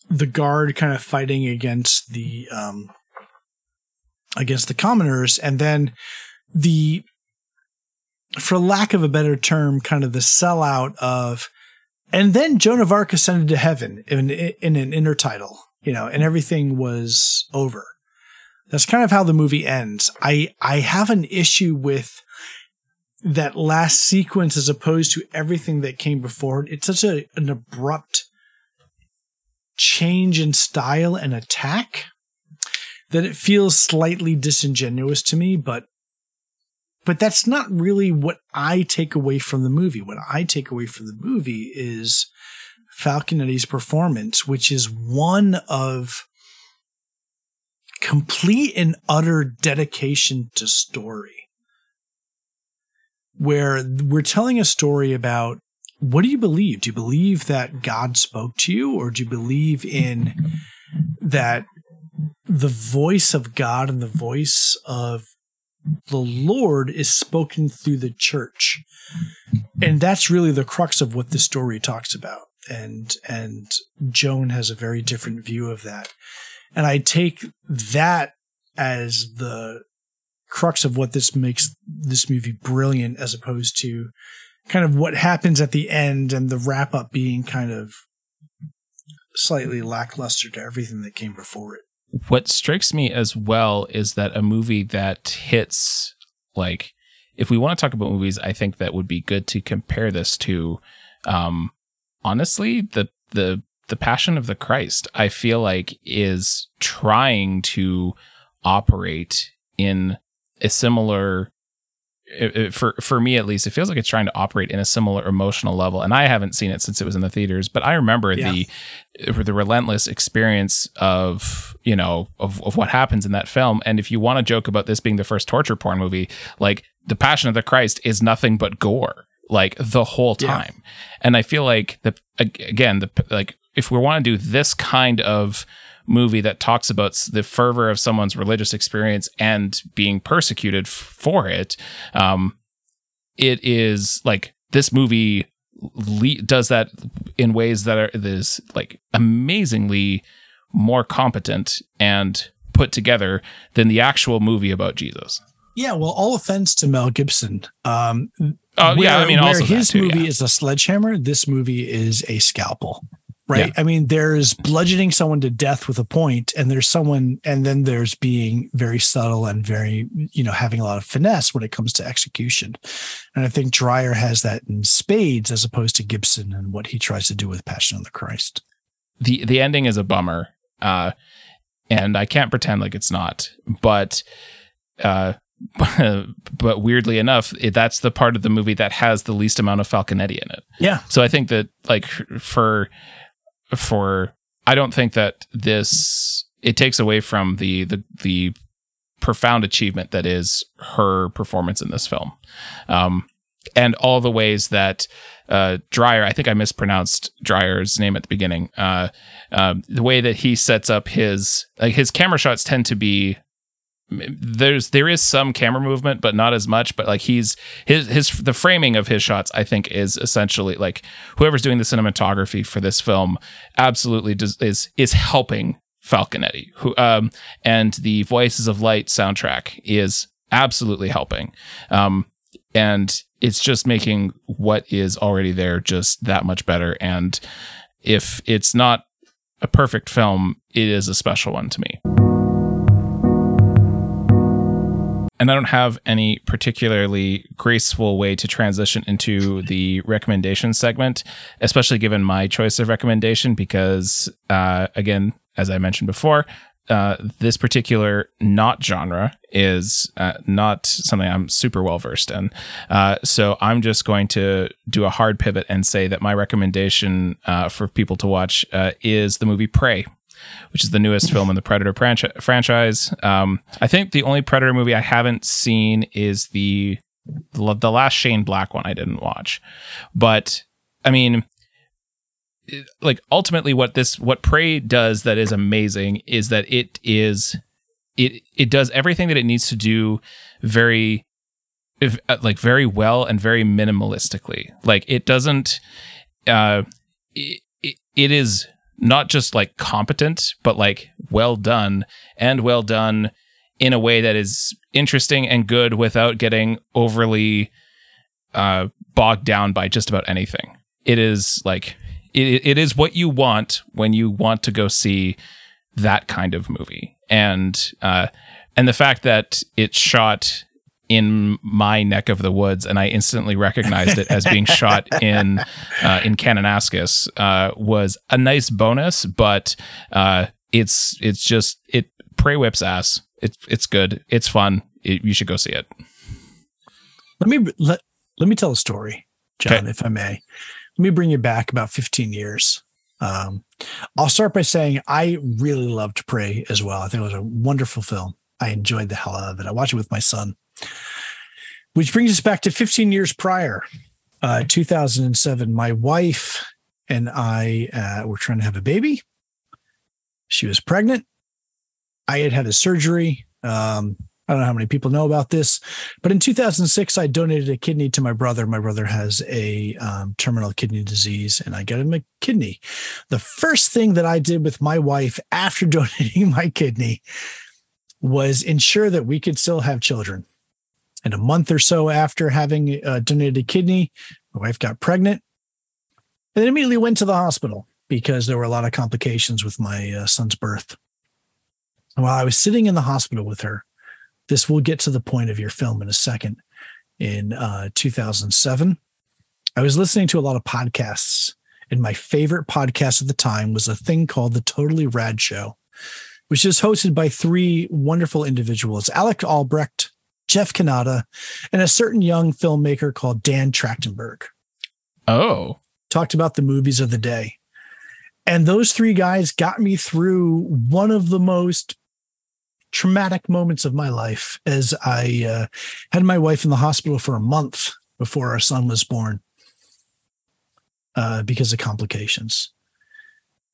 the guard kind of fighting against the um, against the commoners, and then the for lack of a better term, kind of the sellout of, and then Joan of Arc ascended to heaven in, in an intertitle, you know, and everything was over. That's kind of how the movie ends. I, I have an issue with that last sequence as opposed to everything that came before it. It's such a, an abrupt change in style and attack that it feels slightly disingenuous to me, but but that's not really what I take away from the movie. What I take away from the movie is Falconetti's performance, which is one of complete and utter dedication to story. Where we're telling a story about what do you believe? Do you believe that God spoke to you, or do you believe in that the voice of God and the voice of the Lord is spoken through the church. And that's really the crux of what the story talks about. And and Joan has a very different view of that. And I take that as the crux of what this makes this movie brilliant as opposed to kind of what happens at the end and the wrap up being kind of slightly lackluster to everything that came before it what strikes me as well is that a movie that hits like if we want to talk about movies i think that would be good to compare this to um honestly the the the passion of the christ i feel like is trying to operate in a similar it, it, for for me at least, it feels like it's trying to operate in a similar emotional level. And I haven't seen it since it was in the theaters, but I remember yeah. the the relentless experience of you know of, of what happens in that film. And if you want to joke about this being the first torture porn movie, like the Passion of the Christ is nothing but gore, like the whole time. Yeah. And I feel like the again the like if we want to do this kind of movie that talks about the fervor of someone's religious experience and being persecuted for it, um, it is like this movie le- does that in ways that are this like amazingly more competent and put together than the actual movie about Jesus. Yeah, well, all offense to Mel Gibson. Um, oh where, yeah, I mean, where his too, movie yeah. is a sledgehammer, this movie is a scalpel right? Yeah. I mean, there's bludgeoning someone to death with a point, and there's someone, and then there's being very subtle and very, you know, having a lot of finesse when it comes to execution. And I think Dreyer has that in spades as opposed to Gibson and what he tries to do with Passion of the Christ. The the ending is a bummer, uh, and I can't pretend like it's not, but. Uh, but weirdly enough, it, that's the part of the movie that has the least amount of Falconetti in it. Yeah. So I think that like for for I don't think that this it takes away from the the the profound achievement that is her performance in this film. Um, and all the ways that uh, Dreyer, I think I mispronounced Dreyer's name at the beginning. Uh, uh, the way that he sets up his like his camera shots tend to be there's there is some camera movement but not as much but like he's his his the framing of his shots i think is essentially like whoever's doing the cinematography for this film absolutely does, is is helping falconetti who um and the voices of light soundtrack is absolutely helping. Um and it's just making what is already there just that much better. And if it's not a perfect film it is a special one to me and I don't have any particularly graceful way to transition into the recommendation segment, especially given my choice of recommendation, because uh, again, as I mentioned before, uh, this particular not genre is uh, not something I'm super well versed in. Uh, so I'm just going to do a hard pivot and say that my recommendation uh, for people to watch uh, is the movie Prey which is the newest film in the Predator franchi- franchise. Um, I think the only Predator movie I haven't seen is the the, last Shane Black one I didn't watch, but I mean, like ultimately, what this what Prey does that is amazing is that it is it it does everything that it needs to do very if, uh, like very well and very minimalistically. Like it doesn't uh it, it is not just like competent but like well done and well done in a way that is interesting and good without getting overly uh bogged down by just about anything. It is like it, it is what you want when you want to go see that kind of movie. And uh and the fact that it's shot in my neck of the woods, and I instantly recognized it as being shot in uh, in Kananaskis, uh, was a nice bonus. But uh, it's it's just it prey whips ass. It's it's good. It's fun. It, you should go see it. Let me let let me tell a story, John, okay. if I may. Let me bring you back about 15 years. Um, I'll start by saying I really loved Prey as well. I think it was a wonderful film. I enjoyed the hell out of it. I watched it with my son. Which brings us back to 15 years prior, uh, 2007. My wife and I uh, were trying to have a baby. She was pregnant. I had had a surgery. Um, I don't know how many people know about this, but in 2006, I donated a kidney to my brother. My brother has a um, terminal kidney disease, and I got him a kidney. The first thing that I did with my wife after donating my kidney was ensure that we could still have children. And a month or so after having uh, donated a kidney, my wife got pregnant and then immediately went to the hospital because there were a lot of complications with my uh, son's birth. And while I was sitting in the hospital with her, this will get to the point of your film in a second. In uh, 2007, I was listening to a lot of podcasts, and my favorite podcast at the time was a thing called The Totally Rad Show which is hosted by three wonderful individuals Alex Albrecht, Jeff Cannata, and a certain young filmmaker called Dan Trachtenberg. Oh. Talked about the movies of the day. And those three guys got me through one of the most traumatic moments of my life as I uh, had my wife in the hospital for a month before our son was born uh, because of complications.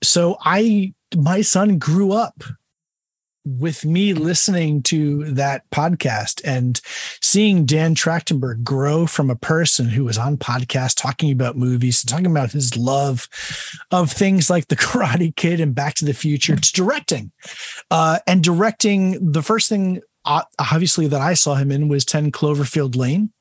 So I, my son grew up with me listening to that podcast and seeing Dan Trachtenberg grow from a person who was on podcast talking about movies and talking about his love of things like The Karate Kid and Back to the Future to directing. Uh, and directing, the first thing uh, obviously that I saw him in was 10 Cloverfield Lane.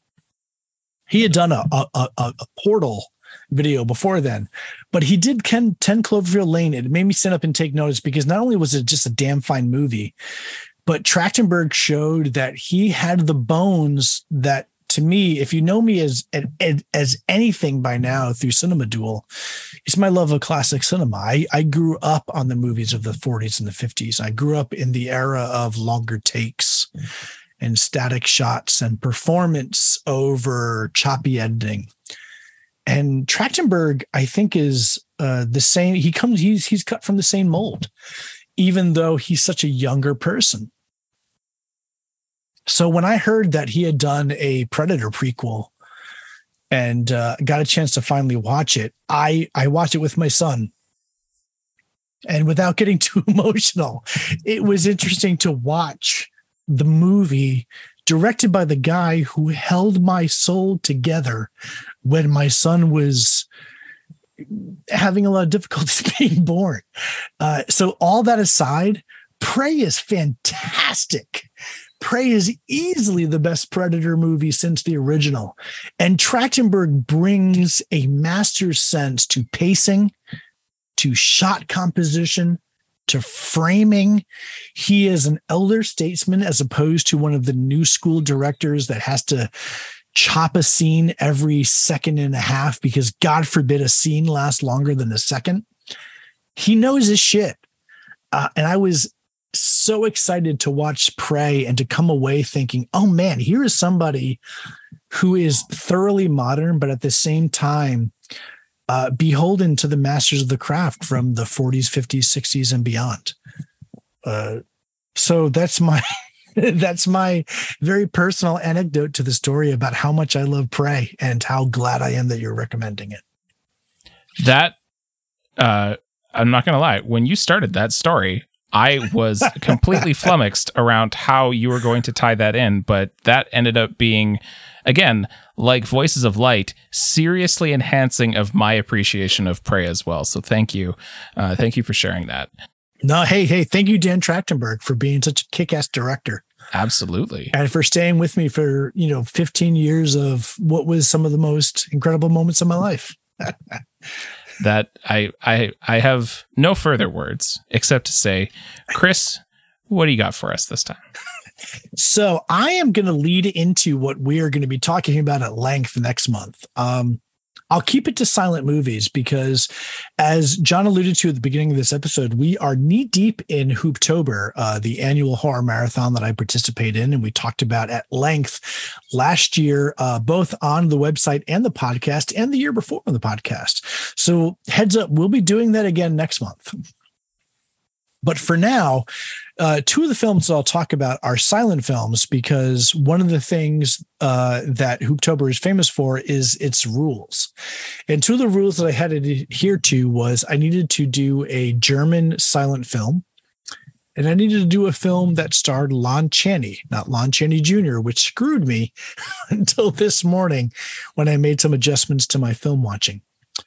He had done a, a, a, a portal video before then. But he did Ken 10 Cloverfield Lane. It made me sit up and take notice because not only was it just a damn fine movie, but Trachtenberg showed that he had the bones that to me, if you know me as as anything by now through Cinema Duel, it's my love of classic cinema. I, I grew up on the movies of the 40s and the 50s. I grew up in the era of longer takes and static shots and performance over choppy editing and Trachtenberg, I think, is uh, the same. He comes, he's he's cut from the same mold, even though he's such a younger person. So when I heard that he had done a Predator prequel and uh, got a chance to finally watch it, I I watched it with my son. And without getting too emotional, it was interesting to watch the movie directed by the guy who held my soul together when my son was having a lot of difficulties being born. Uh, so, all that aside, Prey is fantastic. Prey is easily the best Predator movie since the original. And Trachtenberg brings a master's sense to pacing, to shot composition, to framing. He is an elder statesman as opposed to one of the new school directors that has to chop a scene every second and a half because God forbid a scene lasts longer than a second. He knows his shit. Uh, and I was so excited to watch Prey and to come away thinking, oh man, here is somebody who is thoroughly modern, but at the same time, uh, beholden to the masters of the craft from the 40s, 50s, 60s, and beyond. Uh, so that's my That's my very personal anecdote to the story about how much I love Prey and how glad I am that you're recommending it. That, uh, I'm not going to lie. When you started that story, I was completely flummoxed around how you were going to tie that in, but that ended up being, again, like Voices of Light, seriously enhancing of my appreciation of Prey as well. So thank you. Uh, thank you for sharing that. No, hey, hey, thank you, Dan Trachtenberg, for being such a kick ass director. Absolutely. And for staying with me for, you know, 15 years of what was some of the most incredible moments of my life. that I I I have no further words except to say, Chris, what do you got for us this time? So I am going to lead into what we are going to be talking about at length next month. Um, I'll keep it to silent movies because, as John alluded to at the beginning of this episode, we are knee deep in Hooptober, uh, the annual horror marathon that I participate in, and we talked about at length last year, uh, both on the website and the podcast, and the year before on the podcast. So, heads up, we'll be doing that again next month. But for now, uh, two of the films I'll talk about are silent films because one of the things uh, that Hooptober is famous for is its rules. And two of the rules that I had to adhere to was I needed to do a German silent film. And I needed to do a film that starred Lon Chaney, not Lon Chaney Jr., which screwed me until this morning when I made some adjustments to my film watching.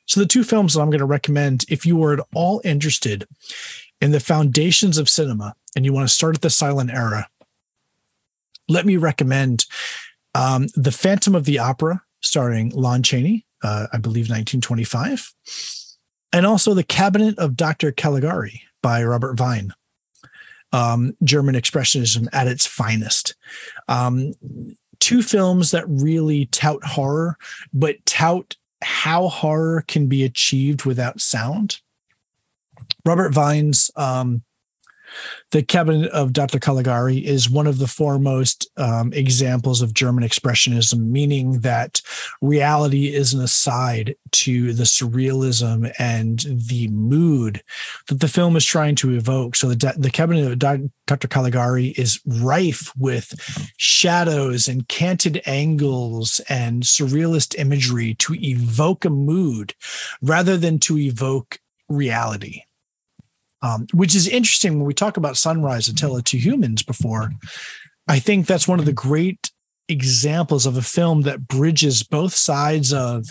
So, the two films that I'm going to recommend, if you are at all interested in the foundations of cinema and you want to start at the silent era, let me recommend um, The Phantom of the Opera, starring Lon Chaney, uh, I believe 1925, and also The Cabinet of Dr. Caligari by Robert Wiene. Um, German Expressionism at its finest. Um, two films that really tout horror, but tout how horror can be achieved without sound. Robert Wiene's um, the cabinet of Dr. Caligari is one of the foremost um, examples of German expressionism, meaning that reality is an aside to the surrealism and the mood that the film is trying to evoke. So the, the cabinet of Dr. Caligari is rife with shadows and canted angles and surrealist imagery to evoke a mood rather than to evoke reality um, which is interesting when we talk about Sunrise A Tale of Two Humans before. I think that's one of the great examples of a film that bridges both sides of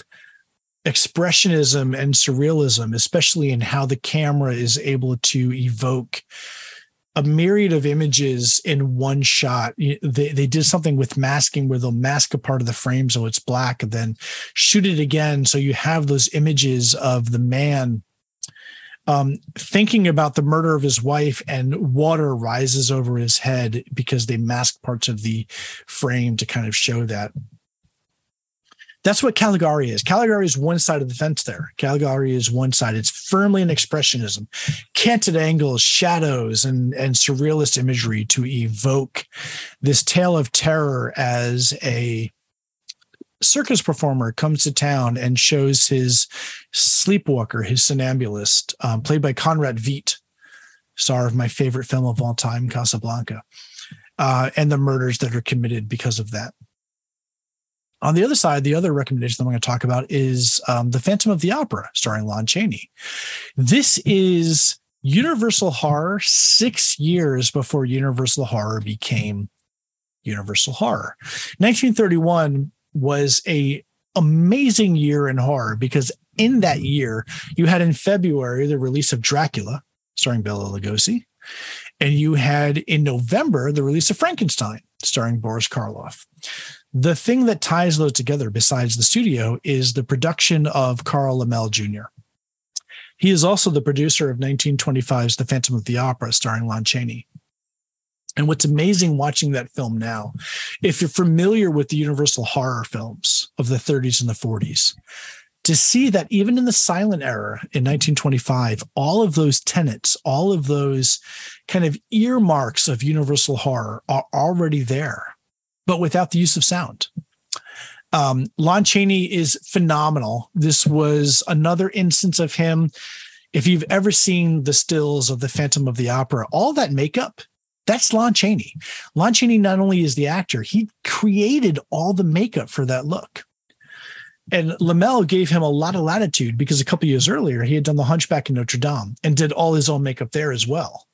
expressionism and surrealism, especially in how the camera is able to evoke a myriad of images in one shot. They, they did something with masking where they'll mask a part of the frame so it's black and then shoot it again. So you have those images of the man um, thinking about the murder of his wife, and water rises over his head because they mask parts of the frame to kind of show that. That's what Caligari is. Caligari is one side of the fence there. Caligari is one side. It's firmly an expressionism, canted angles, shadows, and, and surrealist imagery to evoke this tale of terror as a circus performer comes to town and shows his sleepwalker, his somnambulist, um, played by Conrad Veidt, star of my favorite film of all time, Casablanca, uh, and the murders that are committed because of that. On the other side, the other recommendation that I'm going to talk about is um, The Phantom of the Opera, starring Lon Chaney. This is Universal Horror six years before Universal Horror became Universal Horror. 1931 was a amazing year in horror because in that year you had in February the release of Dracula starring Bela Lugosi and you had in November the release of Frankenstein starring Boris Karloff. The thing that ties those together besides the studio is the production of Carl Laemmle Jr. He is also the producer of 1925's The Phantom of the Opera starring Lon Chaney. And what's amazing watching that film now, if you're familiar with the Universal horror films of the 30s and the 40s, to see that even in the silent era in 1925, all of those tenets, all of those kind of earmarks of Universal horror are already there, but without the use of sound. Um, Lon Chaney is phenomenal. This was another instance of him. If you've ever seen the stills of the Phantom of the Opera, all that makeup That's Lon Chaney. Lon Chaney not only is the actor, he created all the makeup for that look. And Laemmle gave him a lot of latitude because a couple years earlier he had done the Hunchback in Notre Dame and did all his own makeup there as well.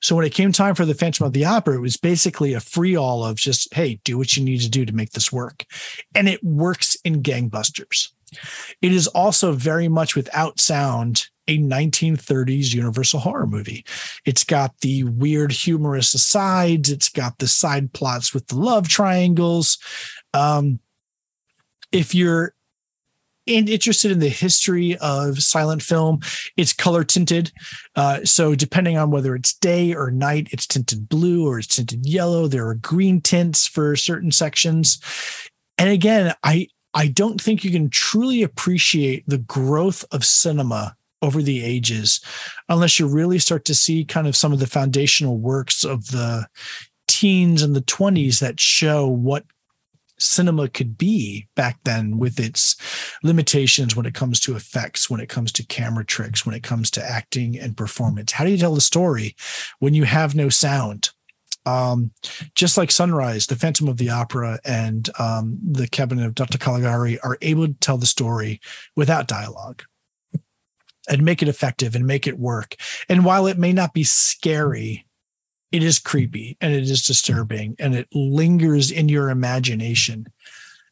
So when it came time for the Phantom of the Opera, it was basically a free all of just, hey, do what you need to do to make this work. And it works in gangbusters. It is also very much without sound a 1930s universal horror movie. It's got the weird humorous asides, it's got the side plots with the love triangles. Um, if you're and interested in the history of silent film, it's color tinted. Uh, so depending on whether it's day or night, it's tinted blue or it's tinted yellow. There are green tints for certain sections. And again, I I don't think you can truly appreciate the growth of cinema over the ages unless you really start to see kind of some of the foundational works of the teens and the 20s that show what cinema could be back then with its limitations when it comes to effects, when it comes to camera tricks, when it comes to acting and performance. How do you tell the story when you have no sound? Um, just like Sunrise, The Phantom of the Opera, and um, The Cabinet of Dr. Caligari are able to tell the story without dialogue and make it effective and make it work. And while it may not be scary, it is creepy and it is disturbing and it lingers in your imagination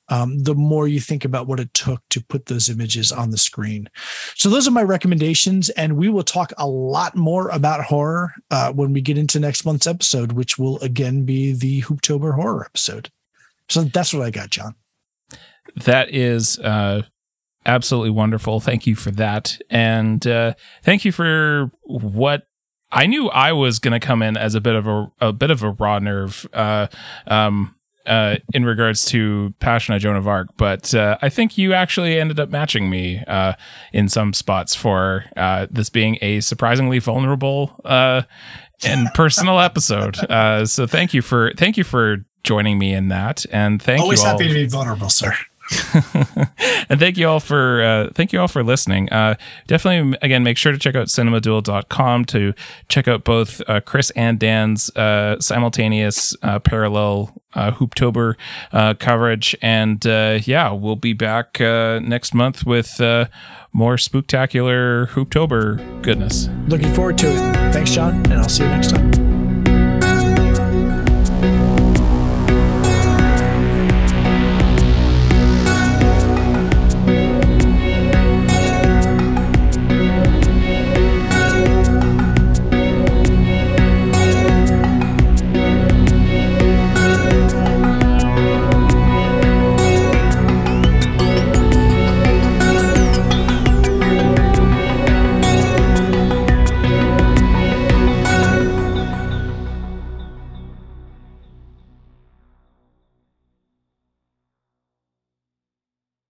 um, the more you think about what it took to put those images on the screen. So, those are my recommendations. And we will talk a lot more about horror uh, when we get into next month's episode, which will again be the Hooptober horror episode. So, that's what I got, John. That is uh, absolutely wonderful. Thank you for that. And uh, thank you for what I knew I was going to come in as a bit of a a bit of a raw nerve. Uh, um, uh, in regards to Passion of Joan of Arc, but uh, I think you actually ended up matching me uh, in some spots for uh, this being a surprisingly vulnerable uh, and personal episode. Uh, so thank you for thank you for joining me in that, and thank Always you. Always happy to be vulnerable, sir. and thank you all for uh, thank you all for listening. Uh, definitely, again, make sure to check out cinemaduel.com to check out both uh, Chris and Dan's uh, simultaneous uh, parallel uh, Hooptober coverage. And yeah, we'll be back next month with more spooktacular Hooptober goodness. Looking forward to it. Thanks, John, and I'll see you next time.